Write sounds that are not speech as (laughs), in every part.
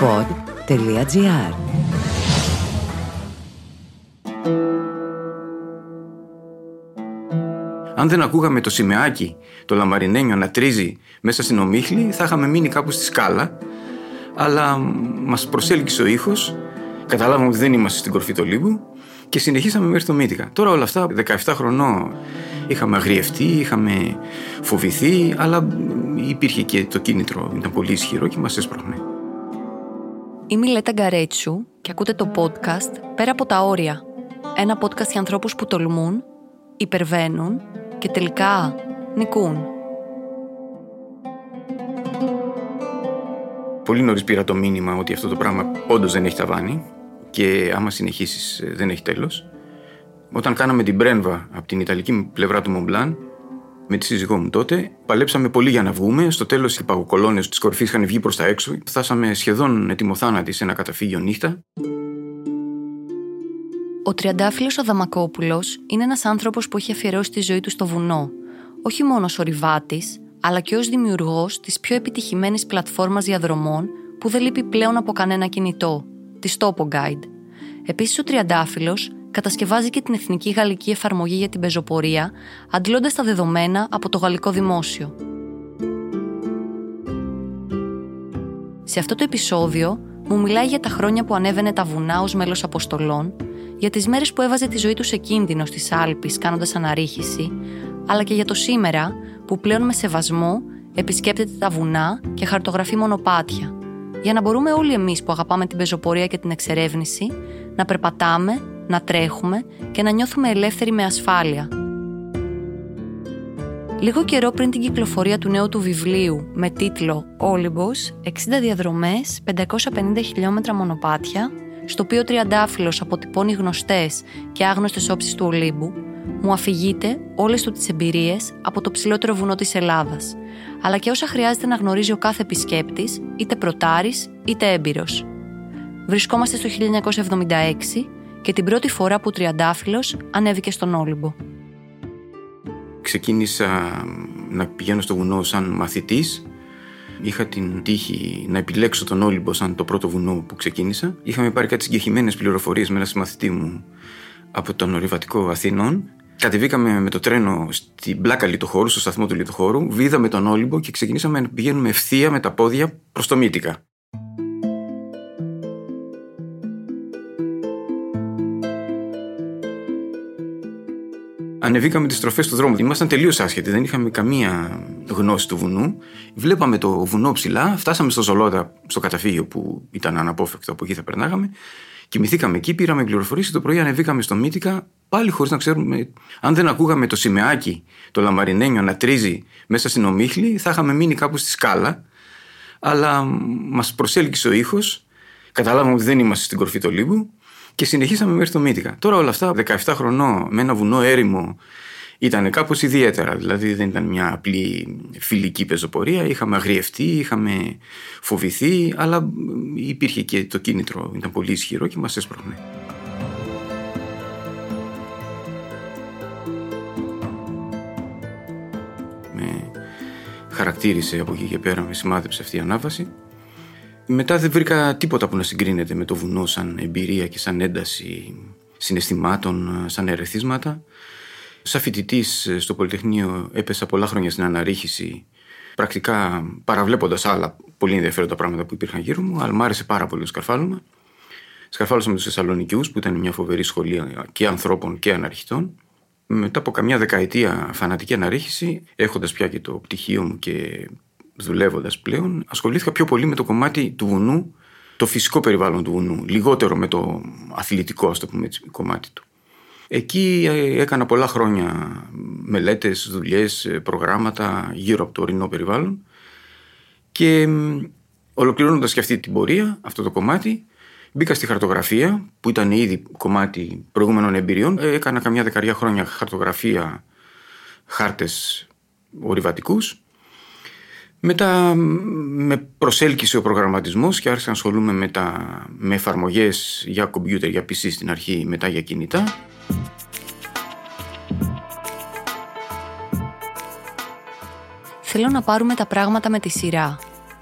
pod.gr Αν δεν ακούγαμε το σημαίακι, το λαμαρινένιο να τρίζει μέσα στην ομίχλη, θα είχαμε μείνει κάπου στη σκάλα. Αλλά μας προσέλκυσε ο ήχος, καταλάβαμε ότι δεν είμαστε στην κορφή του Λίμπου και συνεχίσαμε μέχρι το Μύτικα. Τώρα όλα αυτά, 17 χρονών, είχαμε αγριευτεί, είχαμε φοβηθεί, αλλά υπήρχε και το κίνητρο, ήταν πολύ ισχυρό και μας έσπροχνε. Είμαι η Λέτα Γκαρέτσου και ακούτε το podcast «Πέρα από τα όρια». Ένα podcast για ανθρώπους που τολμούν, υπερβαίνουν και τελικά νικούν. Πολύ νωρίς πήρα το μήνυμα ότι αυτό το πράγμα όντως δεν έχει ταβάνι και άμα συνεχίσεις δεν έχει τέλος. Όταν κάναμε την πρέμβα από την Ιταλική πλευρά του Μομπλάν, με τη σύζυγό μου τότε, παλέψαμε πολύ για να βγούμε. Στο τέλος, οι παγοκολόνε της κορφή είχαν βγει προς τα έξω. Φτάσαμε σχεδόν ετοιμοθάνατοι σε ένα καταφύγιο νύχτα. Ο Τριαντάφυλλος Αδαμακόπουλος είναι ένας άνθρωπος που έχει αφιερώσει τη ζωή του στο βουνό, όχι μόνος ως ορειβάτης, αλλά και ως δημιουργός της πιο επιτυχημένης πλατφόρμας διαδρομών που δεν λείπει πλέον από κανένα κινητό, της Topo Guide. Επίσης ο Τριαντάφυλλος κατασκευάζει και την εθνική γαλλική εφαρμογή για την πεζοπορία, αντλώντας τα δεδομένα από το γαλλικό δημόσιο. Σε αυτό το επεισόδιο μου μιλάει για τα χρόνια που ανέβαινε τα βουνά ως μέλος αποστολών, για τις μέρες που έβαζε τη ζωή του σε κίνδυνο στις Άλπεις κάνοντας αναρρίχηση, αλλά και για το σήμερα που πλέον με σεβασμό επισκέπτεται τα βουνά και χαρτογραφεί μονοπάτια, για να μπορούμε όλοι εμείς που αγαπάμε την πεζοπορία και την εξερεύνηση να περπατάμε, να τρέχουμε και να νιώθουμε ελεύθεροι με ασφάλεια. Λίγο καιρό πριν την κυκλοφορία του νέου του βιβλίου με τίτλο «Όλυμπος, 60 διαδρομές, 550 χιλιόμετρα μονοπάτια», στο οποίο ο Τριαντάφυλλος αποτυπώνει γνωστές και άγνωστες όψεις του Ολύμπου, μου αφηγείται όλες του τις εμπειρίες από το ψηλότερο βουνό της Ελλάδας, αλλά και όσα χρειάζεται να γνωρίζει ο κάθε επισκέπτης, είτε προτάρης είτε έμπειρος. Βρισκόμαστε στο 1976 και την πρώτη φορά που ο Τριαντάφυλλος ανέβηκε στον Όλυμπο. Ξεκίνησα να πηγαίνω στο βουνό σαν μαθητής Είχα την τύχη να επιλέξω τον Όλυμπο σαν το πρώτο βουνό που ξεκίνησα. Είχαμε πάρει κάτι συγκεκριμένες πληροφορίες με ένα συμμαθητή μου από τον ορειβατικό Αθήνων. Κατεβήκαμε με το τρένο στην πλάκα λιτοχώρου, στο σταθμό του λιτοχώρου, βίδαμε τον Όλυμπο και ξεκινήσαμε να πηγαίνουμε ευθεία με τα πόδια προς το Μύτικα. Ανεβήκαμε τις στροφές του δρόμου. Ήμασταν τελείως άσχετοι, δεν είχαμε καμία γνώση του βουνού. Βλέπαμε το βουνό ψηλά, φτάσαμε στο Ζολότα, στο καταφύγιο που ήταν αναπόφευκτο, από εκεί θα περνάγαμε. Κοιμηθήκαμε εκεί, πήραμε πληροφορίες το πρωί ανεβήκαμε στο Μύτικα, πάλι χωρίς να ξέρουμε. Αν δεν ακούγαμε το σημαίακι, το λαμαρινένιο να τρίζει μέσα στην ομίχλη, θα είχαμε μείνει κάπου στη σκάλα. Αλλά μας προσέλκυσε ο ήχος, καταλάβαμε ότι δεν είμαστε στην κορφή του Λίμπου και συνεχίσαμε μέχρι το Μύτικα. Τώρα όλα αυτά, 17 χρονών, με ένα βουνό έρημο, ήταν κάπως ιδιαίτερα. Δηλαδή δεν ήταν μια απλή φιλική πεζοπορία. Είχαμε αγριευτεί, είχαμε φοβηθεί, αλλά υπήρχε και το κίνητρο. Ήταν πολύ ισχυρό και μας έσπροχνε. Με χαρακτήρισε από εκεί και πέρα, με σημάδεψε αυτή η ανάβαση. Μετά δεν βρήκα τίποτα που να συγκρίνεται με το βουνό σαν εμπειρία και σαν ένταση συναισθημάτων, σαν ερεθίσματα. Σαν φοιτητής στο Πολυτεχνείο έπεσα πολλά χρόνια στην αναρρίχηση, πρακτικά παραβλέποντας άλλα πολύ ενδιαφέροντα πράγματα που υπήρχαν γύρω μου, αλλά μου άρεσε πάρα πολύ το σκαρφάλωμα. Σκαρφάλωσα με τους Θεσσαλονικιούς, που ήταν μια φοβερή σχολεία και ανθρώπων και αναρχητών. Μετά από καμιά δεκαετία φανατική αναρρίχηση, έχοντας πια και το πτυχίο μου και δουλεύοντας πλέον, ασχολήθηκα πιο πολύ με το κομμάτι του βουνού, το φυσικό περιβάλλον του βουνού, λιγότερο με το αθλητικό, ας το πούμε έτσι, κομμάτι του. Εκεί ε, έκανα πολλά χρόνια μελέτες, δουλειές, ε, προγράμματα γύρω από το ορεινό περιβάλλον και ολοκληρώνοντας και αυτή την πορεία, αυτό το κομμάτι, μπήκα στη χαρτογραφία που ήταν ήδη κομμάτι προηγούμενων εμπειριών. Ε, έκανα καμιά δεκαριά χρόνια χαρτογραφία, χάρτες ορειβατικούς μετά με προσέλκυσε ο προγραμματισμός και άρχισα να ασχολούμαι με, τα, με εφαρμογές για κομπιούτερ, για PC στην αρχή, μετά για κινητά. Θέλω να πάρουμε τα πράγματα με τη σειρά.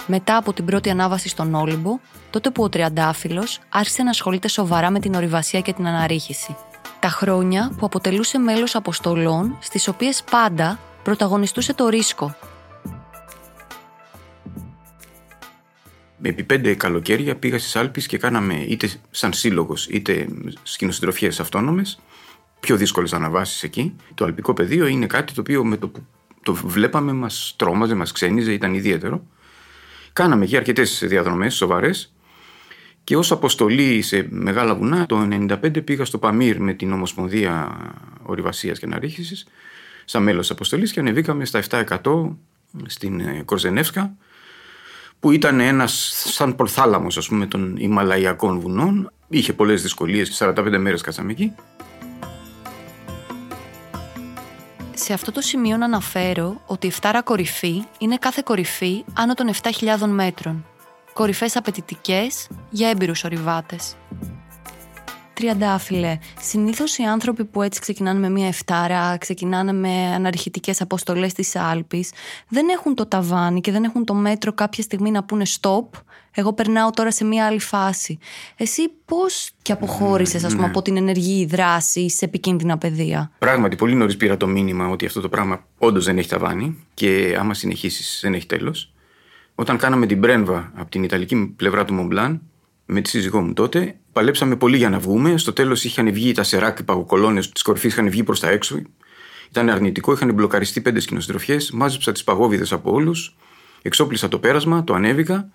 μετά από την πρώτη ανάβαση στον Όλυμπο, τότε που ο Τριαντάφυλλος άρχισε να ασχολείται σοβαρά με την ορειβασία και την αναρρίχηση. Τα χρόνια που αποτελούσε μέλος αποστολών, στις οποίες πάντα πρωταγωνιστούσε το ρίσκο. Επί πέντε καλοκαίρια πήγα στις Άλπεις και κάναμε είτε σαν σύλλογος είτε σκηνοσυντροφιέ αυτόνομες. Πιο δύσκολες αναβάσεις εκεί. Το αλπικό πεδίο είναι κάτι το οποίο με το που το βλέπαμε μας τρόμαζε, μας ξένιζε, ήταν ιδιαίτερο. Κάναμε εκεί αρκετές διαδρομές σοβαρές. Και ως αποστολή σε μεγάλα βουνά, το 1995 πήγα στο Παμύρ με την Ομοσπονδία Ορειβασίας και Αναρρίχησης, σαν μέλος αποστολής και ανεβήκαμε στα 7% στην ε, Κορζενεύσκα, που ήταν ένας σαν προθάλαμο, ας πούμε, των Ιμαλαϊκών βουνών. Είχε πολλές δυσκολίες, 45 μέρες κάτσαμε εκεί. Σε αυτό το σημείο να αναφέρω ότι η φτάρα κορυφή είναι κάθε κορυφή άνω των 7.000 μέτρων. Κορυφές απαιτητικές για έμπειρους ορειβάτες. Τριαντάφυλλε, συνήθως οι άνθρωποι που έτσι ξεκινάνε με μία εφτάρα, ξεκινάνε με αναρχητικές αποστολές της Άλπης, δεν έχουν το ταβάνι και δεν έχουν το μέτρο κάποια στιγμή να πούνε stop, εγώ περνάω τώρα σε μία άλλη φάση. Εσύ πώς και αποχώρησες ας πούμε, ναι. από την ενεργή δράση σε επικίνδυνα πεδία; Πράγματι, πολύ νωρίς πήρα το μήνυμα ότι αυτό το πράγμα όντως δεν έχει ταβάνι και άμα συνεχίσεις δεν έχει τέλος. Όταν κάναμε την πρέμβα από την Ιταλική πλευρά του Μομπλάν, με τη σύζυγό μου τότε, παλέψαμε πολύ για να βγούμε. Στο τέλος είχαν βγει τα σεράκ, οι παγοκολόνες της κορυφής είχαν βγει προς τα έξω. Ήταν αρνητικό, είχαν μπλοκαριστεί πέντε σκηνοστροφιές. Μάζεψα τις παγόβιδες από όλους. Εξόπλισα το πέρασμα, το ανέβηκα.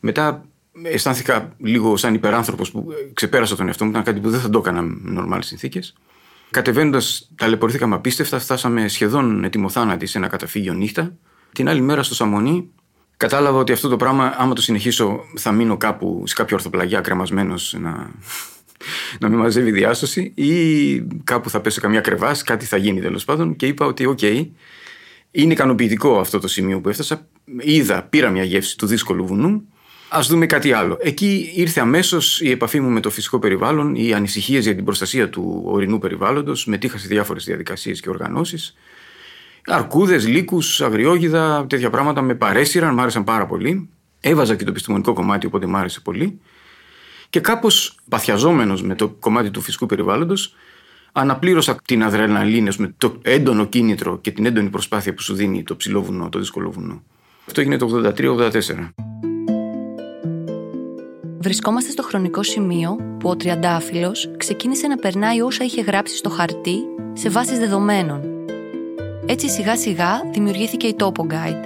Μετά αισθάνθηκα λίγο σαν υπεράνθρωπος που ξεπέρασα τον εαυτό μου. Ήταν κάτι που δεν θα το έκανα με νορμάλ συνθήκες. Κατεβαίνοντας, ταλαιπωρηθήκαμε απίστευτα. Φτάσαμε σχεδόν ετοιμοθάνατοι σε ένα καταφύγιο νύχτα. Την άλλη μέρα στο Σαμονί κατάλαβα ότι αυτό το πράγμα, άμα το συνεχίσω, θα μείνω κάπου σε κάποια ορθοπλαγιά κρεμασμένος να, (laughs) να με μαζεύει η διάσωση ή κάπου θα πέσω καμιά crevasse, κάτι θα γίνει τέλος πάντων. Και είπα ότι, οκ, είναι ικανοποιητικό αυτό το σημείο που έφτασα. Είδα, πήρα μια γεύση του δύσκολου βουνού. Ας δούμε κάτι άλλο. Εκεί ήρθε αμέσως η επαφή μου με το φυσικό περιβάλλον, οι ανησυχίες για την προστασία του ορεινού περιβάλλοντος. Μετείχα σε διάφορες διαδικασίες και οργανώσεις. Αρκούδε, λύκους, αγριόγιδα, τέτοια πράγματα με παρέσυραν, μ' άρεσαν πάρα πολύ. Έβαζα και το επιστημονικό κομμάτι, οπότε μ' άρεσε πολύ. Και κάπως παθιαζόμενος με το κομμάτι του φυσικού περιβάλλοντος, αναπλήρωσα την αδρεναλίνη, με το έντονο κίνητρο και την έντονη προσπάθεια που σου δίνει το ψηλό βουνό, το δύσκολο βουνό. Αυτό έγινε το 83-84. Βρισκόμαστε στο χρονικό σημείο που ο Τριαντάφυλλος ξεκίνησε να περνάει όσα είχε γράψει στο χαρτί σε βάσεις δεδομένων έτσι σιγά σιγά δημιουργήθηκε η Topo Guide.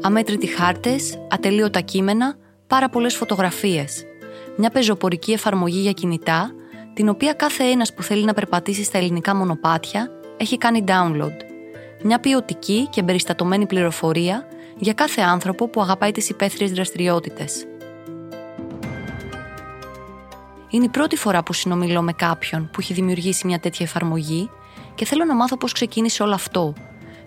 Αμέτρητοι χάρτες, ατελείωτα κείμενα, πάρα πολλές φωτογραφίες. Μια πεζοπορική εφαρμογή για κινητά, την οποία κάθε ένας που θέλει να περπατήσει στα ελληνικά μονοπάτια έχει κάνει download. Μια ποιοτική και εμπεριστατωμένη πληροφορία για κάθε άνθρωπο που αγαπάει τις υπαίθριες δραστηριότητες. Είναι η πρώτη φορά που συνομιλώ με κάποιον που έχει δημιουργήσει μια τέτοια εφαρμογή και θέλω να μάθω πώς ξεκίνησε όλο αυτό.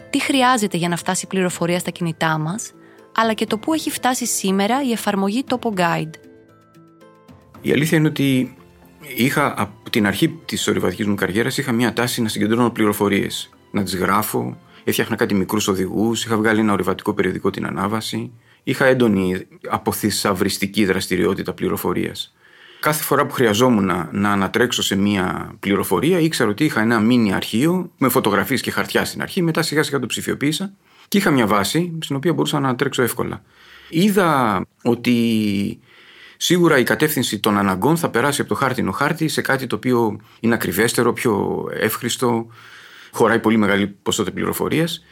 Τι χρειάζεται για να φτάσει η πληροφορία στα κινητά μας, αλλά και το πού έχει φτάσει σήμερα η εφαρμογή Topo Guide. Η αλήθεια είναι ότι είχα από την αρχή της ορειβατικής μου καριέρας είχα μια τάση να συγκεντρώνω πληροφορίες. Να τις γράφω, έφτιαχνα κάτι μικρούς οδηγούς, είχα βγάλει ένα ορειβατικό περιοδικό την ανάβαση. Είχα έντονη αποθυσαυριστική δραστηριότητα πληροφορίας. Κάθε φορά που χρειαζόμουν να, να ανατρέξω σε μία πληροφορία, ήξερα ότι είχα ένα μίνι αρχείο με φωτογραφίες και χαρτιά στην αρχή. Μετά σιγά σιγά το ψηφιοποίησα και είχα μια βάση στην οποία μπορούσα να ανατρέξω εύκολα. Είδα ότι σίγουρα η κατεύθυνση των αναγκών θα περάσει από το χάρτινο χάρτη σε κάτι το οποίο είναι ακριβέστερο, πιο εύχριστο, χωράει πολύ μεγάλη ποσότητα πληροφορίας.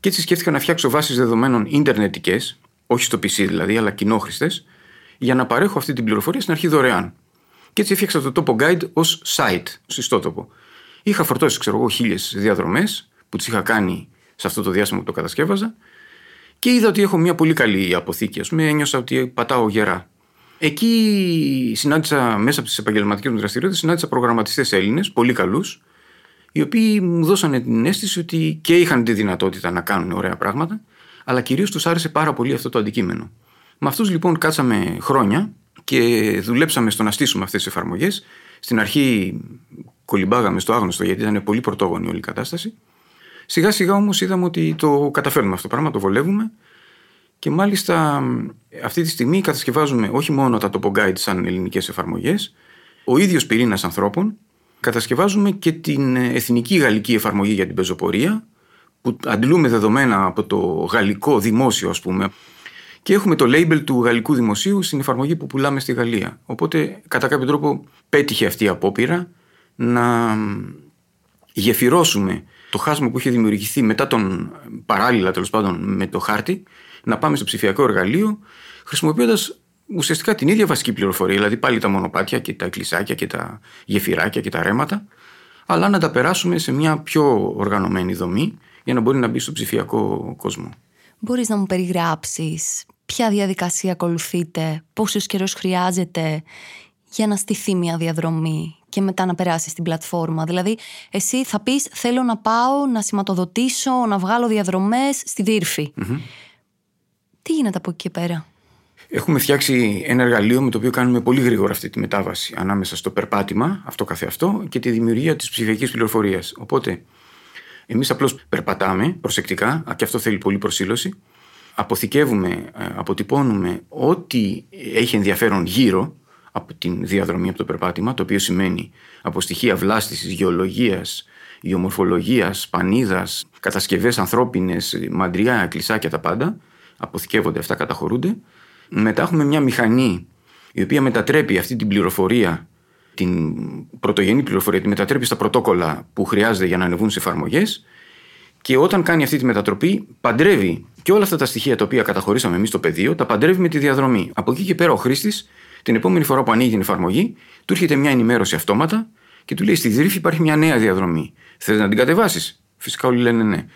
Και έτσι σκέφτηκα να φτιάξω βάσεις δεδομένων ιντερνετικέ, όχι στο PC δηλαδή, αλλά κοινόχρηστες, για να παρέχω αυτή την πληροφορία στην αρχή δωρεάν. Και έτσι έφτιαξα το Topo Guide ως site, ω ιστότοπο. Είχα φορτώσει, ξέρω εγώ, χίλιες διαδρομές που τις είχα κάνει σε αυτό το διάστημα που το κατασκεύαζα και είδα ότι έχω μια πολύ καλή αποθήκη. Α πούμε, ένιωσα ότι πατάω γερά. Εκεί συνάντησα μέσα από τις επαγγελματικές μου δραστηριότητες, συνάντησα προγραμματιστές Έλληνες, πολύ καλούς, οι οποίοι μου δώσανε την αίσθηση ότι και είχαν τη δυνατότητα να κάνουν ωραία πράγματα, αλλά κυρίως τους άρεσε πάρα πολύ αυτό το αντικείμενο. Με αυτούς λοιπόν κάτσαμε χρόνια και δουλέψαμε στο να στήσουμε αυτές τις εφαρμογές. Στην αρχή κολυμπάγαμε στο άγνωστο γιατί ήταν πολύ πρωτόγονη όλη η κατάσταση. Σιγά σιγά όμως είδαμε ότι το καταφέρνουμε αυτό το πράγμα, το βολεύουμε Και μάλιστα αυτή τη στιγμή κατασκευάζουμε όχι μόνο τα Topo Guide σαν ελληνικές εφαρμογές, ο ίδιος πυρήνας ανθρώπων, κατασκευάζουμε και την εθνική γαλλική εφαρμογή για την πεζοπορία, που αντλούμε δεδομένα από το γαλλικό δημόσιο, ας πούμε, και έχουμε το label του γαλλικού δημοσίου στην εφαρμογή που πουλάμε στη Γαλλία. Οπότε, κατά κάποιο τρόπο, πέτυχε αυτή η απόπειρα να γεφυρώσουμε το χάσμα που είχε δημιουργηθεί μετά τον παράλληλα τέλος πάντων με το χάρτη, να πάμε στο ψηφιακό εργαλείο, χρησιμοποιώντας ουσιαστικά την ίδια βασική πληροφορία, δηλαδή πάλι τα μονοπάτια και τα εκκλησάκια και τα γεφυράκια και τα ρέματα, αλλά να τα περάσουμε σε μια πιο οργανωμένη δομή για να μπορεί να μπει στο ψηφιακό κόσμο. Μπορείς να μου περιγράψεις ποια διαδικασία ακολουθείτε, πόσος καιρός χρειάζεται για να στηθεί μια διαδρομή και μετά να περάσει στην πλατφόρμα. Δηλαδή, εσύ θα πεις θέλω να πάω να σηματοδοτήσω, να βγάλω διαδρομές στη δυρφη Τι γίνεται από εκεί και πέρα; Έχουμε φτιάξει ένα εργαλείο με το οποίο κάνουμε πολύ γρήγορα αυτή τη μετάβαση ανάμεσα στο περπάτημα, αυτό καθεαυτό, και τη δημιουργία της ψηφιακής πληροφορίας. Οπότε, εμείς απλώς περπατάμε προσεκτικά, και αυτό θέλει πολύ προσήλωση. Αποθηκεύουμε, ε, αποτυπώνουμε ό,τι έχει ενδιαφέρον γύρω από την διαδρομή από το περπάτημα, το οποίο σημαίνει από στοιχεία βλάστησης, γεωλογίας, γεωμορφολογίας, πανίδας, κατασκευές ανθρώπινες, μαντριά, κλεισάκια τα πάντα. Αποθηκεύονται αυτά, καταχωρούνται μετά έχουμε μια μηχανή η οποία μετατρέπει αυτή την πληροφορία, την πρωτογενή πληροφορία, τη μετατρέπει στα πρωτόκολλα που χρειάζεται για να ανεβούν σε εφαρμογές. Και όταν κάνει αυτή τη μετατροπή, παντρεύει και όλα αυτά τα στοιχεία τα οποία καταχωρήσαμε εμείς στο πεδίο, τα παντρεύει με τη διαδρομή. Από εκεί και πέρα ο χρήστης, την επόμενη φορά που ανοίγει την εφαρμογή, του έρχεται μια ενημέρωση αυτόματα και του λέει: Στη γρήφη υπάρχει μια νέα διαδρομή. Θε να την κατεβάσεις; Φυσικά όλοι λένε ναι.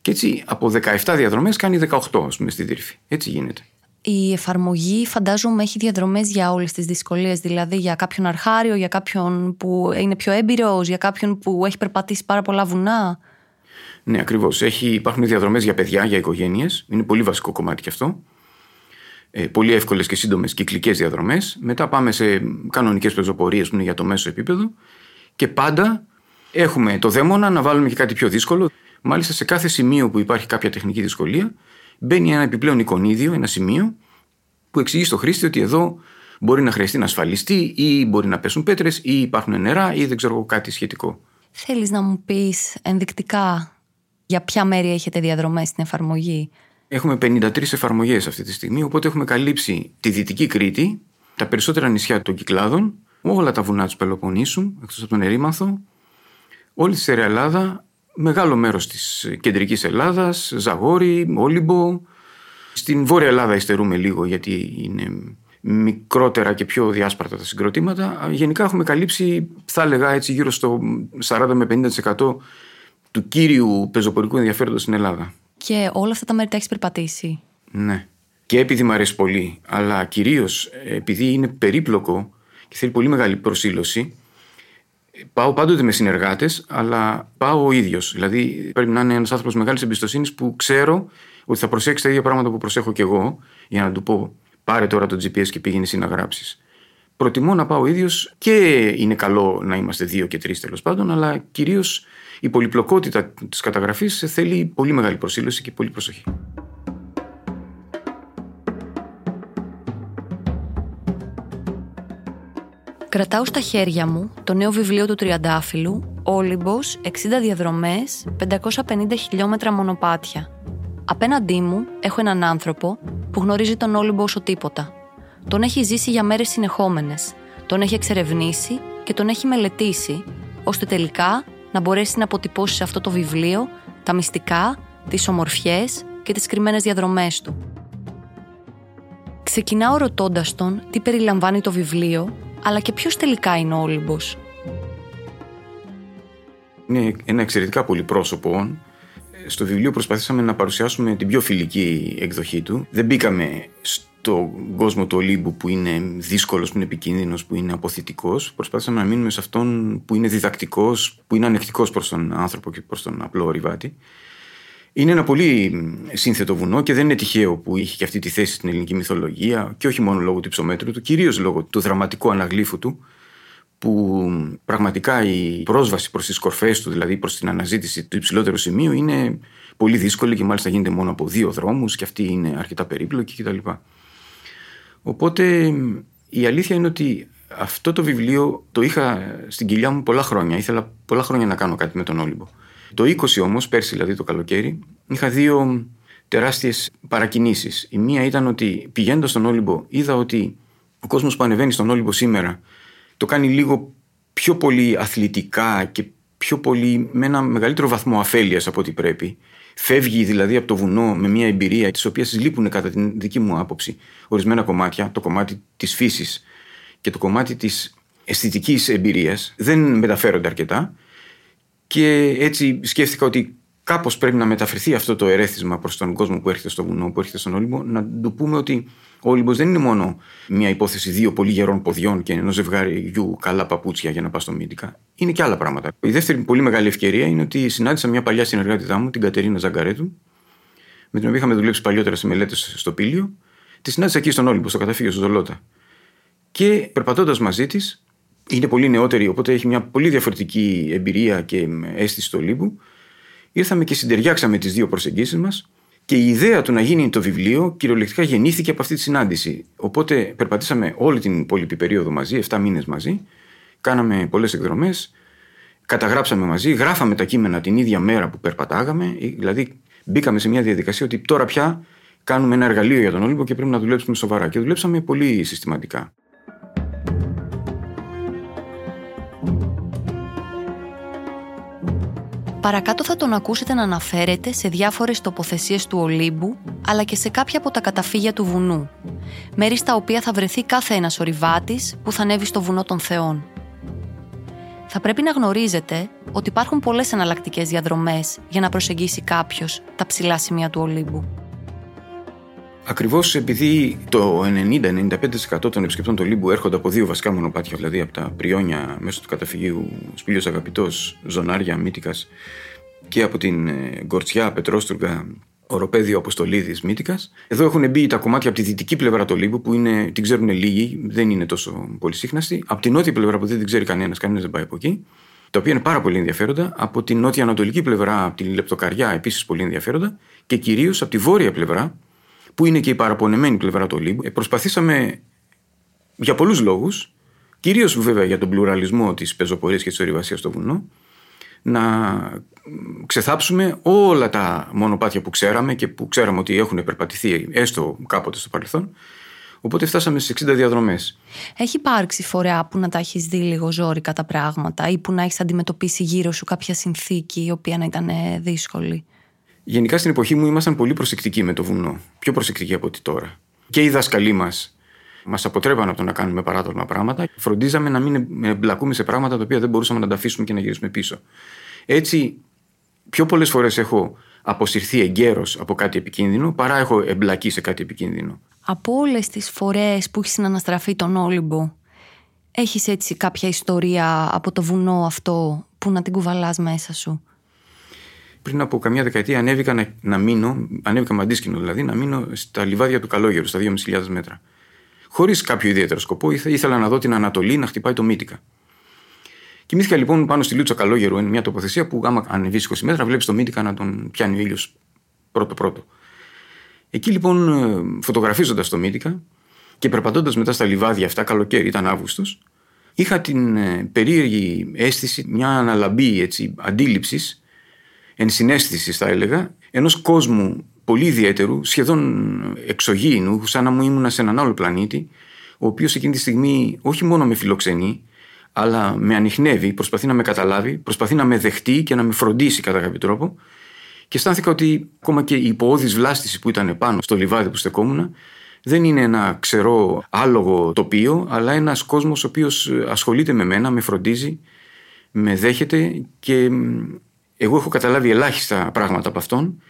Και έτσι από 17 διαδρομές κάνει 18, ας πούμε, στη δρύφη. Έτσι γίνεται. Η εφαρμογή φαντάζομαι έχει διαδρομές για όλες τις δυσκολίες, δηλαδή για κάποιον αρχάριο, για κάποιον που είναι πιο έμπειρος, για κάποιον που έχει περπατήσει πάρα πολλά βουνά. Ναι, ακριβώς. Υπάρχουν διαδρομές για παιδιά, για οικογένειες. Είναι πολύ βασικό κομμάτι και αυτό. Ε, πολύ εύκολες και σύντομες κυκλικές διαδρομές. Μετά πάμε σε κανονικές πεζοπορίες που είναι για το μέσο επίπεδο. Και πάντα έχουμε το δαίμονα να βάλουμε και κάτι πιο δύσκολο. Μάλιστα σε κάθε σημείο που υπάρχει κάποια τεχνική δυσκολία, μπαίνει ένα επιπλέον εικονίδιο, ένα σημείο, που εξηγεί στο χρήστη ότι εδώ μπορεί να χρειαστεί να ασφαλιστεί ή μπορεί να πέσουν πέτρες ή υπάρχουν νερά ή δεν ξέρω κάτι σχετικό. Θέλεις να μου πεις ενδεικτικά για ποια μέρη έχετε διαδρομές στην εφαρμογή; Έχουμε 53 εφαρμογές αυτή τη στιγμή, οπότε έχουμε καλύψει τη Δυτική Κρήτη, τα περισσότερα νησιά των Κυκλάδων, όλα τα βουνά τους Πελοποννήσου, εκτός από τον Ερήμανθο, όλη τη Ελλάδα μεγάλο μέρος της κεντρικής Ελλάδας, Ζαγόρι, Όλυμπο. Στην Βόρεια Ελλάδα υστερούμε λίγο γιατί είναι μικρότερα και πιο διάσπαρτα τα συγκροτήματα. Γενικά έχουμε καλύψει, θα έλεγα έτσι, γύρω στο 40 με 50% του κύριου πεζοπορικού ενδιαφέροντος στην Ελλάδα. Και όλα αυτά τα μέρη τα έχεις περπατήσει. Ναι. Και επειδή μου αρέσει πολύ, αλλά κυρίως επειδή είναι περίπλοκο και θέλει πολύ μεγάλη προσήλωση, Πάω πάντοτε με συνεργάτες, αλλά πάω ο ίδιος. Δηλαδή πρέπει να είναι ένας άνθρωπος μεγάλης εμπιστοσύνης που ξέρω ότι θα προσέξει τα ίδια πράγματα που προσέχω κι εγώ, για να του πω πάρε τώρα το GPS και πήγαινε εσύ να γράψεις. Προτιμώ να πάω ο ίδιος και είναι καλό να είμαστε δύο και τρεις τέλος πάντων, αλλά κυρίως η πολυπλοκότητα της καταγραφής θέλει πολύ μεγάλη προσήλωση και πολύ προσοχή. Κρατάω στα χέρια μου το νέο βιβλίο του Τριαντάφυλλου «Όλυμπος, 60 διαδρομές, 550 χιλιόμετρα μονοπάτια». Απέναντί μου έχω έναν άνθρωπο που γνωρίζει τον Όλυμπο όσο τίποτα. Τον έχει ζήσει για μέρες συνεχόμενες, τον έχει εξερευνήσει και τον έχει μελετήσει, ώστε τελικά να μπορέσει να αποτυπώσει σε αυτό το βιβλίο τα μυστικά, τις ομορφιές και τις κρυμμένες διαδρομές του. Ξεκινάω ρωτώντας τον τι περιλαμβάνει το βιβλίο αλλά και ποιος τελικά είναι ο Όλυμπος. Είναι ένα εξαιρετικά πολυπρόσωπο. Στο βιβλίο προσπαθήσαμε να παρουσιάσουμε την πιο φιλική εκδοχή του. Δεν μπήκαμε στον κόσμο του Ολύμπου που είναι δύσκολος, που είναι επικίνδυνος, που είναι αποθητικός. Προσπάθησαμε να μείνουμε σε αυτόν που είναι διδακτικός, που είναι ανεκτικός προς τον άνθρωπο και προς τον απλό ορειβάτη. Είναι ένα πολύ σύνθετο βουνό και δεν είναι τυχαίο που είχε και αυτή τη θέση στην ελληνική μυθολογία και όχι μόνο λόγω του υψομέτρου του, κυρίως λόγω του δραματικού αναγλύφου του που πραγματικά η πρόσβαση προς τις κορφές του, δηλαδή προς την αναζήτηση του υψηλότερου σημείου είναι πολύ δύσκολη και μάλιστα γίνεται μόνο από δύο δρόμους και αυτή είναι αρκετά περίπλοκη κτλ. Οπότε η αλήθεια είναι ότι αυτό το βιβλίο το είχα στην κοιλιά μου πολλά χρόνια. Ήθελα πολλά χρόνια να κάνω κάτι με τον Όλυμπο. Το 20 όμως, πέρσι δηλαδή το καλοκαίρι, είχα δύο τεράστιες παρακινήσεις. Η μία ήταν ότι πηγαίνοντας στον Όλυμπο είδα ότι ο κόσμος που ανεβαίνει στον Όλυμπο σήμερα το κάνει λίγο πιο πολύ αθλητικά και πιο πολύ με ένα μεγαλύτερο βαθμό αφέλειας από ό,τι πρέπει. Φεύγει δηλαδή από το βουνό με μια εμπειρία της οποίας λείπουν κατά την δική μου άποψη ορισμένα κομμάτια, το κομμάτι της φύσης και το κομμάτι της αισθητικής εμπειρίας δεν μεταφέρονται αρκετά. Και έτσι σκέφτηκα ότι κάπως πρέπει να μεταφερθεί αυτό το ερέθισμα προς τον κόσμο που έρχεται στο βουνό, που έρχεται στον Όλυμπο, να του πούμε ότι ο Όλυμπος δεν είναι μόνο μια υπόθεση δύο πολύ γερών ποδιών και ενός ζευγαριού καλά παπούτσια για να πας στο Μύτικα. Είναι και άλλα πράγματα. Η δεύτερη πολύ μεγάλη ευκαιρία είναι ότι συνάντησα μια παλιά συνεργάτητά μου, την Κατερίνα Ζαγκαρέτου, με την οποία είχαμε δουλέψει παλιότερα σε μελέτες στο Πήλιο. Τη συνάντησα εκεί στον Όλυμπο, στο καταφύγιο στο Ζολότα. Και περπατώντας μαζί της, είναι πολύ νεότερη, οπότε έχει μια πολύ διαφορετική εμπειρία και αίσθηση του Ολύμπου ήρθαμε και συντεριάξαμε τις δύο προσεγγίσεις μας και η ιδέα του να γίνει το βιβλίο κυριολεκτικά γεννήθηκε από αυτή τη συνάντηση. Οπότε περπατήσαμε όλη την υπόλοιπη περίοδο μαζί, 7 μήνες μαζί, κάναμε πολλές εκδρομές, καταγράψαμε μαζί, γράφαμε τα κείμενα την ίδια μέρα που περπατάγαμε, δηλαδή μπήκαμε σε μια διαδικασία ότι τώρα πια κάνουμε ένα εργαλείο για τον Όλυμπο και πρέπει να δουλέψουμε σοβαρά. Και δουλέψαμε πολύ συστηματικά. Παρακάτω θα τον ακούσετε να αναφέρεται σε διάφορες τοποθεσίες του Ολύμπου, αλλά και σε κάποια από τα καταφύγια του βουνού. Μέρη στα οποία θα βρεθεί κάθε ένας ορειβάτης που θα ανέβει στο βουνό των Θεών. Θα πρέπει να γνωρίζετε ότι υπάρχουν πολλές εναλλακτικές διαδρομές για να προσεγγίσει κάποιος τα ψηλά σημεία του Ολύμπου. Ακριβώς επειδή το 90-95% των επισκεπτών του Ολύμπου έρχονται από δύο βασικά μονοπάτια, δηλαδή από τα πριόνια μέσω του καταφυγίου Σπήλιο Αγαπητός, Ζωνάρια, Μύτικα και από την ε, Γκορτσιά, Πετρόστουργα, Οροπέδιο Αποστολίδης Μύτικα. Εδώ έχουν μπει τα κομμάτια από τη δυτική πλευρά του Ολύμπου που είναι, την ξέρουν λίγοι, δεν είναι τόσο πολύ σύχναστη. Από την νότια πλευρά που δεν την ξέρει κανένας, κανένας δεν πάει από εκεί. Τα οποία είναι πάρα πολύ ενδιαφέροντα. Από την νότια-ανατολική πλευρά, από την Λεπτοκαριά, επίσης πολύ ενδιαφέροντα. Και κυρίως από τη βόρεια πλευρά, που είναι και η παραπονεμένη πλευρά του Ολύμπου, ε, προσπαθήσαμε για πολλούς λόγους, κυρίως βέβαια για τον πλουραλισμό της πεζοπορίας και της ορειβασίας στο βουνό, να ξεθάψουμε όλα τα μονοπάτια που ξέραμε και που ξέραμε ότι έχουν περπατηθεί έστω κάποτε στο παρελθόν. Οπότε φτάσαμε στι 60 διαδρομές. Έχει υπάρξει φορά που να τα έχεις δει λίγο ζώρικα τα πράγματα ή που να έχεις αντιμετωπίσει γύρω σου κάποια συνθήκη η οποία να ήταν δύσκολη; Γενικά στην εποχή μου ήμασταν πολύ προσεκτικοί με το βουνό. Πιο προσεκτικοί από ότι τώρα. Και οι δάσκαλοι μας μας αποτρέπαν από το να κάνουμε παράδομα πράγματα. Φροντίζαμε να μην εμπλακούμε σε πράγματα τα οποία δεν μπορούσαμε να τα αφήσουμε και να γυρίσουμε πίσω. Έτσι, πιο πολλές φορές έχω αποσυρθεί εγκαίρως από κάτι επικίνδυνο παρά έχω εμπλακεί σε κάτι επικίνδυνο. Από όλες τις φορές που έχεις συναναστραφεί τον Όλυμπο, έχεις έτσι κάποια ιστορία από το βουνό αυτό που να την κουβαλάς μέσα σου; Πριν από καμιά δεκαετία ανέβηκα να, να μείνω, ανέβηκα μαντίσκηνο δηλαδή, να μείνω στα λιβάδια του Καλόγερου, στα 2.500 μέτρα. Χωρίς κάποιο ιδιαίτερο σκοπό, ήθελα να δω την Ανατολή να χτυπάει το Μύτικα. Κοιμήθηκα λοιπόν πάνω στη Λούτσα Καλόγερου, μια τοποθεσία που άμα ανεβείς 20 μέτρα, βλέπεις το Μύτικα να τον πιάνει ο ήλιος πρώτο-πρώτο. Εκεί λοιπόν, ε, φωτογραφίζοντας το Μύτικα και περπατώντας μετά στα λιβάδια αυτά, καλοκαίρι, ήταν Αύγουστος, είχα την ε, περίεργη αίσθηση, μια αναλαμπή αντίληψης ενσυναίσθηση, θα έλεγα, ενός κόσμου πολύ ιδιαίτερου, σχεδόν εξωγήινου, σαν να μου ήμουν σε έναν άλλο πλανήτη, ο οποίος εκείνη τη στιγμή όχι μόνο με φιλοξενεί, αλλά με ανοιχνεύει, προσπαθεί να με καταλάβει, προσπαθεί να με δεχτεί και να με φροντίσει κατά κάποιο τρόπο. Και αισθάνθηκα ότι ακόμα και η υποώδη βλάστηση που ήταν πάνω στο λιβάδι που στεκόμουν, δεν είναι ένα ξερό άλογο τοπίο, αλλά ένας κόσμος ο οποίος ασχολείται με μένα, με φροντίζει, με δέχεται και εγώ έχω καταλάβει ελάχιστα πράγματα από αυτόν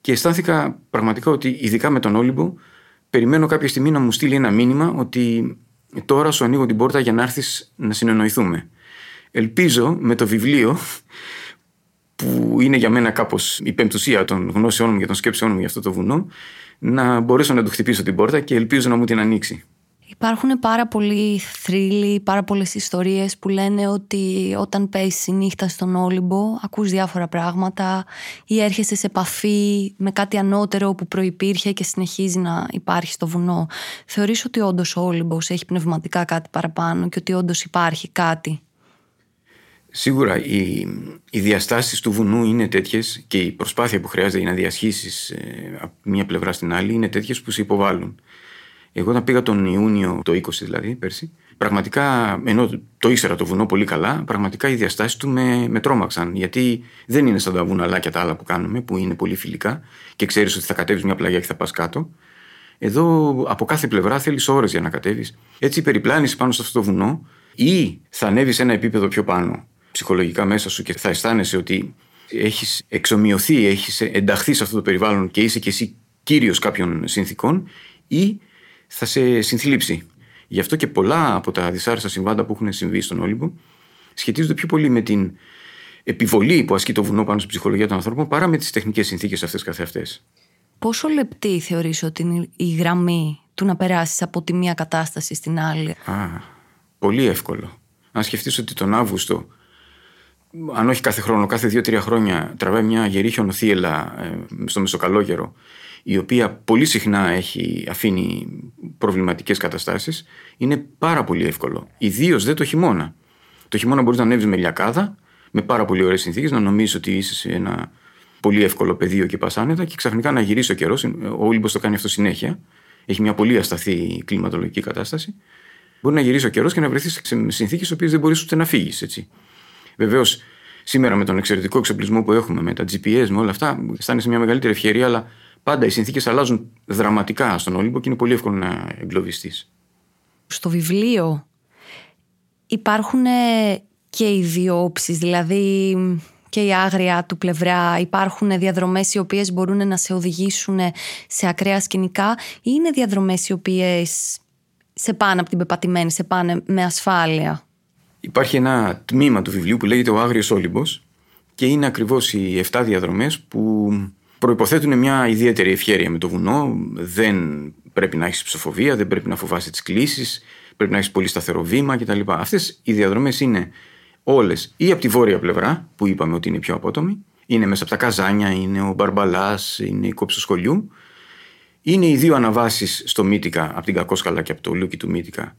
και αισθάνθηκα πραγματικά ότι ειδικά με τον Όλυμπο περιμένω κάποια στιγμή να μου στείλει ένα μήνυμα ότι τώρα σου ανοίγω την πόρτα για να έρθεις να συνεννοηθούμε. Ελπίζω με το βιβλίο που είναι για μένα κάπως η πεμπτουσία των γνώσεών μου και των σκέψεών μου για αυτό το βουνό να μπορέσω να του χτυπήσω την πόρτα και ελπίζω να μου την ανοίξει. Υπάρχουν πάρα πολλοί θρύλοι, πάρα πολλές ιστορίες που λένε ότι όταν πέσει νύχτα στον Όλυμπο ακούς διάφορα πράγματα ή έρχεσαι σε επαφή με κάτι ανώτερο που προϋπήρχε και συνεχίζει να υπάρχει στο βουνό. Θεωρείς ότι όντως ο Όλυμπος έχει πνευματικά κάτι παραπάνω και ότι όντως υπάρχει κάτι; Σίγουρα οι, οι διαστάσεις του βουνού είναι τέτοιες και η προσπάθεια που χρειάζεται για να διασχίσεις ε, από μία πλευρά στην άλλη είναι τέτοιες που σε υποβάλλουν. Εγώ όταν πήγα τον Ιούνιο, το 20 δηλαδή, πέρσι, πραγματικά, ενώ το ήξερα το βουνό πολύ καλά, πραγματικά οι διαστάσεις του με, με τρόμαξαν. Γιατί δεν είναι σαν τα βουναλάκια τα άλλα που κάνουμε, που είναι πολύ φιλικά και ξέρεις ότι θα κατέβεις μια πλαγιά και θα πας κάτω. Εδώ από κάθε πλευρά θέλεις ώρες για να κατέβεις. Έτσι, η περιπλάνηση πάνω σε αυτό το βουνό ή θα ανέβεις σε ένα επίπεδο πιο πάνω ψυχολογικά μέσα σου και θα αισθάνεσαι ότι έχεις εξομοιωθεί, έχεις ενταχθεί σε αυτό το περιβάλλον και είσαι κι εσύ κύριος κάποιων συνθήκων, ή θα σε συνθλίψει. Γι' αυτό και πολλά από τα δυσάρεστα συμβάντα που έχουν συμβεί στον Όλυμπο σχετίζονται πιο πολύ με την επιβολή που ασκεί το βουνό πάνω στην ψυχολογία των ανθρώπων παρά με τις τεχνικές συνθήκες αυτές καθεαυτέ. Πόσο λεπτή θεωρείς ότι είναι η γραμμή του να περάσεις από τη μία κατάσταση στην άλλη; Α, πολύ εύκολο. Αν σκεφτείς ότι τον Αύγουστο, αν όχι κάθε χρόνο, κάθε δύο-τρία χρόνια, τραβάει μια γερή χιονοθύελα ε, στο μεσοκαλόγερο η οποία πολύ συχνά έχει, αφήνει προβληματικές καταστάσεις, είναι πάρα πολύ εύκολο. Ιδίως δεν το χειμώνα. Το χειμώνα μπορείς να ανέβεις με λιακάδα, με πάρα πολύ ωραίες συνθήκες, να νομίζεις ότι είσαι σε ένα πολύ εύκολο πεδίο και πας άνετα και ξαφνικά να γυρίσει ο καιρός. Ο Όλυμπος το κάνει αυτό συνέχεια. Έχει μια πολύ ασταθή κλιματολογική κατάσταση. Μπορεί να γυρίσει ο καιρός και να βρεθείς σε συνθήκες οποίες δεν μπορείς ούτε να φύγεις. Βεβαίως, σήμερα με τον εξαιρετικό εξοπλισμό που έχουμε, με τα GPS, με όλα αυτά, αισθάνεσαι μια μεγαλύτερη ευκαιρία, αλλά πάντα οι συνθήκες αλλάζουν δραματικά στον Όλυμπο και είναι πολύ εύκολο να εγκλωβιστείς. Στο βιβλίο υπάρχουν και οι δύο όψεις, δηλαδή και η άγρια του πλευρά. Υπάρχουν διαδρομές οι οποίες μπορούν να σε οδηγήσουν σε ακραία σκηνικά ή είναι διαδρομές οι οποίες σε πάνε από την πεπατημένη, σε πάνε με ασφάλεια; Υπάρχει ένα τμήμα του βιβλίου που λέγεται «Ο Άγριος Όλυμπος» και είναι ακριβώς οι 7 διαδρομές που προϋποθέτουν μια ιδιαίτερη ευχέρεια με το βουνό. Δεν πρέπει να έχεις υψοφοβία, δεν πρέπει να φοβάσαι τις κλίσεις, πρέπει να έχεις πολύ σταθερό βήμα κτλ. Αυτές οι διαδρομές είναι όλες ή από τη βόρεια πλευρά, που είπαμε ότι είναι πιο απότομη, είναι μέσα από τα καζάνια, είναι ο Μπαρμπαλάς, είναι η κόψη του Σχολιού. Είναι οι δύο αναβάσεις στο Μύτικα, από την Κακόσκαλα και από το Λούκι του Μύτικα,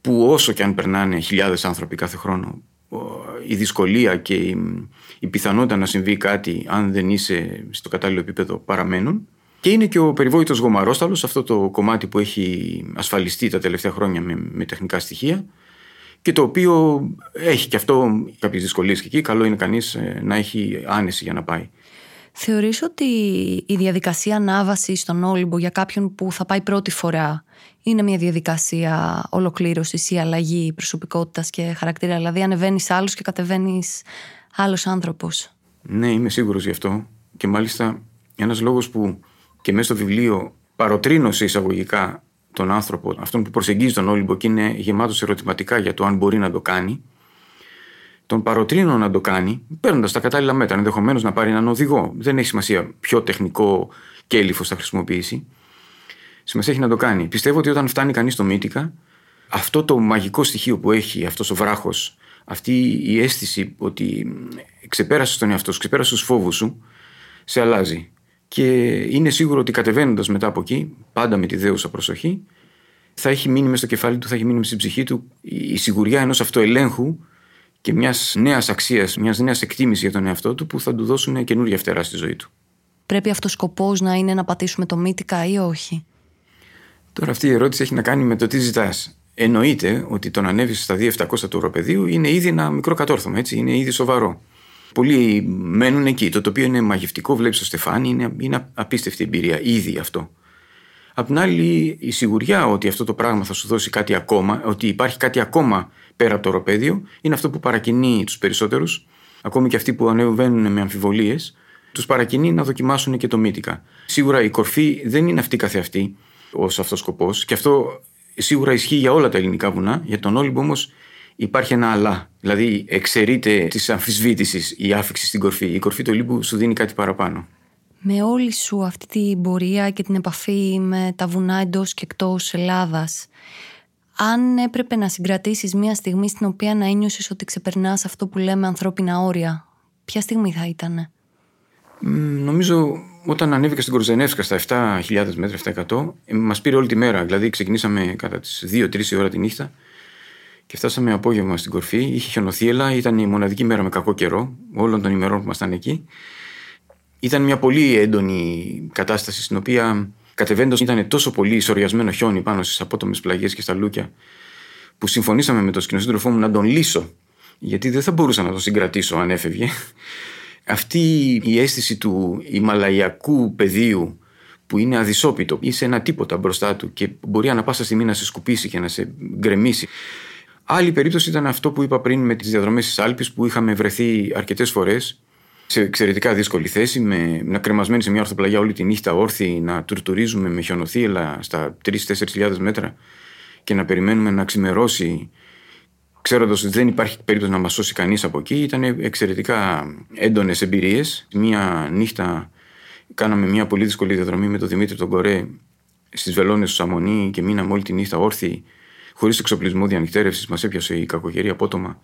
που όσο και αν περνάνε χιλιάδες άνθρωποι κάθε χρόνο, η δυσκολία και η, πιθανότητα να συμβεί κάτι αν δεν είσαι στο κατάλληλο επίπεδο παραμένουν. Και είναι και ο περιβόητος γομαρόσταλος, αυτό το κομμάτι που έχει ασφαλιστεί τα τελευταία χρόνια με, με τεχνικά στοιχεία και το οποίο έχει και αυτό κάποιες δυσκολίες και εκεί. Καλό είναι κανείς ε, να έχει άνεση για να πάει. Θεωρείς ότι η διαδικασία ανάβασης στον Όλυμπο για κάποιον που θα πάει πρώτη φορά είναι μια διαδικασία ολοκλήρωσης ή αλλαγή προσωπικότητας και χαρακτήρα; Δηλαδή, ανεβαίνεις άλλος και κατεβαίνεις άλλος άνθρωπος; Ναι, είμαι σίγουρος γι' αυτό. Και μάλιστα ένας λόγος που και μέσα στο βιβλίο παροτρύνω σε εισαγωγικά τον άνθρωπο, αυτόν που προσεγγίζει τον Όλυμπο και είναι γεμάτος ερωτηματικά για το αν μπορεί να το κάνει, τον παροτρύνω να το κάνει, παίρνοντας τα κατάλληλα μέτρα. Ενδεχομένως να πάρει έναν οδηγό. Δεν έχει σημασία ποιο τεχνικό κέλυφος θα χρησιμοποιήσει. Σημασία έχει να το κάνει. Πιστεύω ότι όταν φτάνει κανείς στο Μύτικα, αυτό το μαγικό στοιχείο που έχει αυτός ο βράχος, αυτή η αίσθηση ότι ξεπέρασες τον εαυτό σου, ξεπέρασες τους φόβους σου, σε αλλάζει. Και είναι σίγουρο ότι κατεβαίνοντας μετά από εκεί, πάντα με τη δέουσα προσοχή, θα έχει μείνει μέσα στο κεφάλι του, θα έχει μείνει στην ψυχή του η σιγουριά ενός αυτοελέγχου και μιας νέας αξίας, μιας νέας εκτίμησης για τον εαυτό του που θα του δώσουν καινούργια φτερά στη ζωή του. Πρέπει αυτός ο σκοπός να είναι να πατήσουμε το μύτικα ή όχι; Τώρα αυτή η ερώτηση έχει να κάνει με το τι ζητάς. Εννοείται ότι το να ανέβεις στα 2.700 του οροπεδίου είναι ήδη ένα μικρό κατόρθωμα, έτσι, είναι ήδη σοβαρό. Πολλοί μένουν εκεί. Το τοπίο είναι μαγευτικό, βλέπεις το στεφάνι, είναι, είναι απίστευτη εμπειρία, ήδη αυτό. Απ' την άλλη, η σιγουριά ότι αυτό το πράγμα θα σου δώσει κάτι ακόμα, ότι υπάρχει κάτι ακόμα πέρα από το οροπέδιο, είναι αυτό που παρακινεί τους περισσότερους, ακόμη και αυτοί που ανεβαίνουν με αμφιβολίες, τους παρακινεί να δοκιμάσουν και το μύτικα. Σίγουρα η κορφή δεν είναι αυτή καθεαυτή ως αυτός σκοπός. Και αυτό σίγουρα ισχύει για όλα τα ελληνικά βουνά. Για τον Όλυμπο όμως υπάρχει ένα αλλά. Δηλαδή, εξαιρείται της αμφισβήτησης η άφηξη στην κορφή. Η κορφή του Ολύμπου σου δίνει κάτι παραπάνω. Με όλη σου αυτή την πορεία και την επαφή με τα βουνά εντός και εκτός Ελλάδας, αν έπρεπε να συγκρατήσεις μια στιγμή στην οποία να ένιωσες ότι ξεπερνάς αυτό που λέμε ανθρώπινα όρια, ποια στιγμή θα ήταν. Νομίζω όταν ανέβηκα στην Κορζενεύσκα στα 7.000 μέτρα, 700, ε, μας πήρε όλη τη μέρα. Δηλαδή ξεκινήσαμε κατά τις 2-3 ώρα τη νύχτα και φτάσαμε απόγευμα στην κορφή. Είχε χιονοθύελα, ήταν η μοναδική μέρα με κακό καιρό όλων των ημερών που ήμασταν εκεί. Ήταν μια πολύ έντονη κατάσταση στην οποία κατεβαίνοντας ήταν τόσο πολύ ισοριασμένο χιόνι πάνω στις απότομες πλαγιές και στα λούκια, που συμφωνήσαμε με τον σκηνοσύντροφό μου να τον λύσω, γιατί δεν θα μπορούσα να τον συγκρατήσω αν έφευγε. Αυτή η αίσθηση του Ιμαλαϊκού πεδίου που είναι αδυσόπιτο, είσαι ένα τίποτα μπροστά του και μπορεί ανα πάσα στιγμή να σε σκουπίσει και να σε γκρεμίσει. Άλλη περίπτωση ήταν αυτό που είπα πριν με τις διαδρομές της Άλπης που είχαμε βρεθεί αρκετές φορές σε εξαιρετικά δύσκολη θέση, με, να κρεμασμένοι σε μια ορθοπλαγιά όλη τη νύχτα, όρθιοι, να τουρτουρίζουμε με χιονοθύελα στα 3-4 μέτρα και να περιμένουμε να ξημερώσει, ξέροντας ότι δεν υπάρχει περίπτωση να μας σώσει κανείς από εκεί. Ήταν εξαιρετικά έντονες εμπειρίες. Μια νύχτα κάναμε μια πολύ δύσκολη διαδρομή με τον Δημήτρη τον Κορέ στις βελόνες του Σαμονί και μείναμε όλη τη νύχτα όρθιοι, χωρίς εξοπλισμό διανυκτέρευσης. Μας έπιασε η κακοκαιρία απότομα.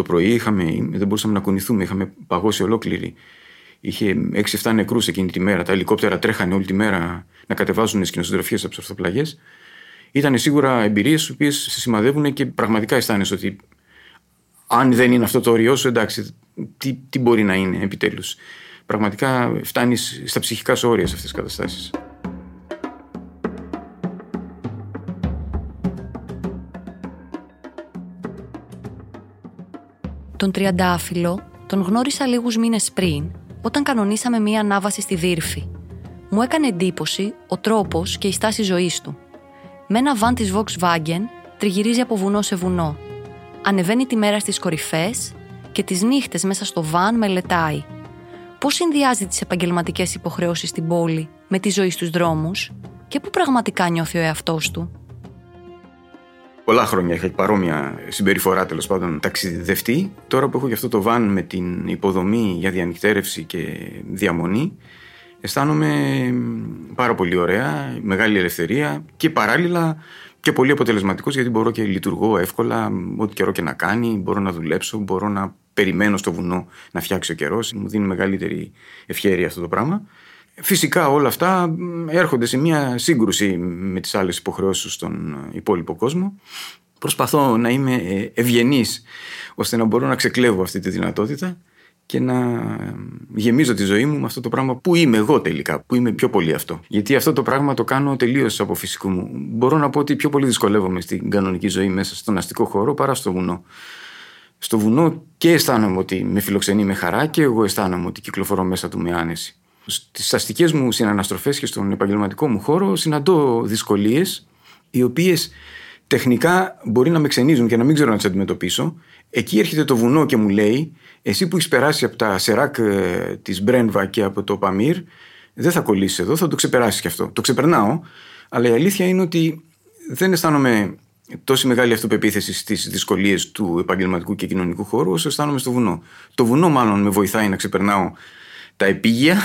Το πρωί είχαμε, δεν μπορούσαμε να κουνηθούμε, είχαμε παγώσει ολόκληρη. Είχε 6-7 νεκρούς εκείνη τη μέρα. Τα ελικόπτερα τρέχανε όλη τη μέρα να κατεβάζουν σκηνοσυντροφίε από τις ορθοπλαγιές. Ήταν σίγουρα εμπειρίες οι οποίες σε σημαδεύουν και πραγματικά αισθάνεσαι ότι αν δεν είναι αυτό το όριό σου, εντάξει, τι, τι μπορεί να είναι επιτέλους. Πραγματικά φτάνεις στα ψυχικά σου όρια σε αυτές τις καταστάσεις. Τον Τριαντάφυλλο τον γνώρισα λίγους μήνες πριν, όταν κανονίσαμε μία ανάβαση στη Δύρφη. Μου έκανε εντύπωση ο τρόπος και η στάση ζωής του. Με ένα βαν της Volkswagen τριγυρίζει από βουνό σε βουνό. Ανεβαίνει τη μέρα στις κορυφές και τις νύχτες μέσα στο βαν μελετάει. Πώς συνδυάζει τις επαγγελματικές υποχρεώσεις στην πόλη με τη ζωή στους δρόμους και πού πραγματικά νιώθει ο εαυτός του; Πολλά χρόνια είχα παρόμοια συμπεριφορά τέλος πάντων ταξιδευτή. Τώρα που έχω και αυτό το βαν με την υποδομή για διανυκτέρευση και διαμονή, αισθάνομαι πάρα πολύ ωραία, μεγάλη ελευθερία και παράλληλα και πολύ αποτελεσματικός γιατί μπορώ και λειτουργώ εύκολα, ό,τι καιρό και να κάνει, μπορώ να δουλέψω, μπορώ να περιμένω στο βουνό να φτιάξει ο καιρός. Μου δίνει μεγαλύτερη ευχαίρεια αυτό το πράγμα. Φυσικά όλα αυτά έρχονται σε μια σύγκρουση με τις άλλες υποχρεώσεις στον υπόλοιπο κόσμο. Προσπαθώ να είμαι ε, ευγενής ώστε να μπορώ να ξεκλέβω αυτή τη δυνατότητα και να γεμίζω τη ζωή μου με αυτό το πράγμα που είμαι εγώ τελικά, που είμαι πιο πολύ αυτό. Γιατί αυτό το πράγμα το κάνω τελείως από φυσικό μου. Μπορώ να πω ότι πιο πολύ δυσκολεύομαι στην κανονική ζωή μέσα στον αστικό χώρο παρά στο βουνό. Στο βουνό και αισθάνομαι ότι με φιλοξενεί με χαρά και εγώ αισθάνομαι ότι κυκλοφορώ μέσα του με άνεση. Στις αστικές μου συναναστροφές και στον επαγγελματικό μου χώρο συναντώ δυσκολίες, οι οποίες τεχνικά μπορεί να με ξενίζουν και να μην ξέρω να τις αντιμετωπίσω. Εκεί έρχεται το βουνό και μου λέει, εσύ που έχεις περάσει από τα σεράκ ε, της Μπρένβα και από το Παμίρ, δεν θα κολλήσεις εδώ, θα το ξεπεράσεις κι αυτό. Το ξεπερνάω, αλλά η αλήθεια είναι ότι δεν αισθάνομαι τόση μεγάλη αυτοπεποίθηση στις δυσκολίες του επαγγελματικού και κοινωνικού χώρου, όσο αισθάνομαι στο βουνό. Το βουνό, μάλλον, με βοηθάει να ξεπερνάω τα επίγεια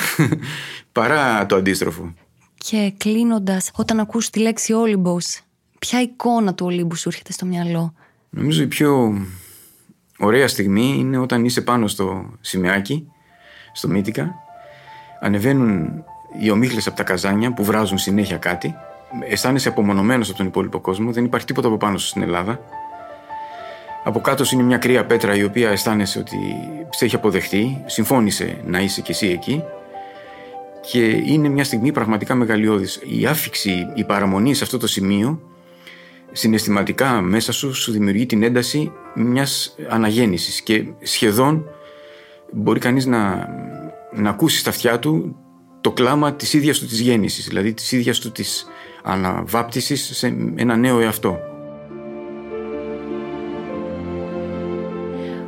παρά το αντίστροφο. Και κλείνοντας, όταν ακούς τη λέξη Όλυμπος, ποια εικόνα του Ολύμπου σου έρχεται στο μυαλό; Νομίζω η πιο ωραία στιγμή είναι όταν είσαι πάνω στο σημαίακι, στο Μύτικα, ανεβαίνουν οι ομίχλες από τα καζάνια που βράζουν συνέχεια κάτι, αισθάνεσαι απομονωμένος από τον υπόλοιπο κόσμο, δεν υπάρχει τίποτα από πάνω σου στην Ελλάδα από κάτω είναι μια κρύα πέτρα η οποία αισθάνεσαι ότι σε έχει αποδεχτεί, συμφώνησε να είσαι κι εσύ εκεί και είναι μια στιγμή πραγματικά μεγαλειώδης. Η άφηξη, η παραμονή σε αυτό το σημείο συναισθηματικά μέσα σου σου δημιουργεί την ένταση μιας αναγέννησης και σχεδόν μπορεί κανείς να, να ακούσει στα αυτιά του το κλάμα της ίδιας του της γέννησης, δηλαδή της ίδιας του της αναβάπτισης σε ένα νέο εαυτό.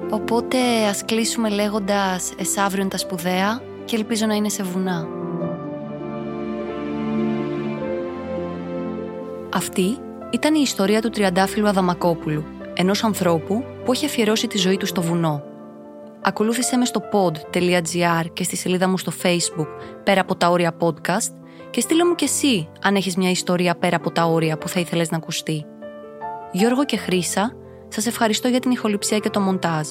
Οπότε ας κλείσουμε λέγοντας εσάβριον τα σπουδαία» και ελπίζω να είναι σε βουνά. Αυτή ήταν η ιστορία του τριαντάφυλλου Αδαμακόπουλου, ενός ανθρώπου που έχει αφιερώσει τη ζωή του στο βουνό. Ακολούθησε με στο pod.gr και στη σελίδα μου στο facebook πέρα από τα όρια podcast και στείλε μου κι εσύ αν έχεις μια ιστορία πέρα από τα όρια που θα ήθελες να ακουστεί. Γιώργο και Χρύσα σας ευχαριστώ για την ηχοληψία και το μοντάζ.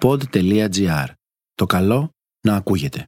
Pod.gr. Το καλό να ακούγεται.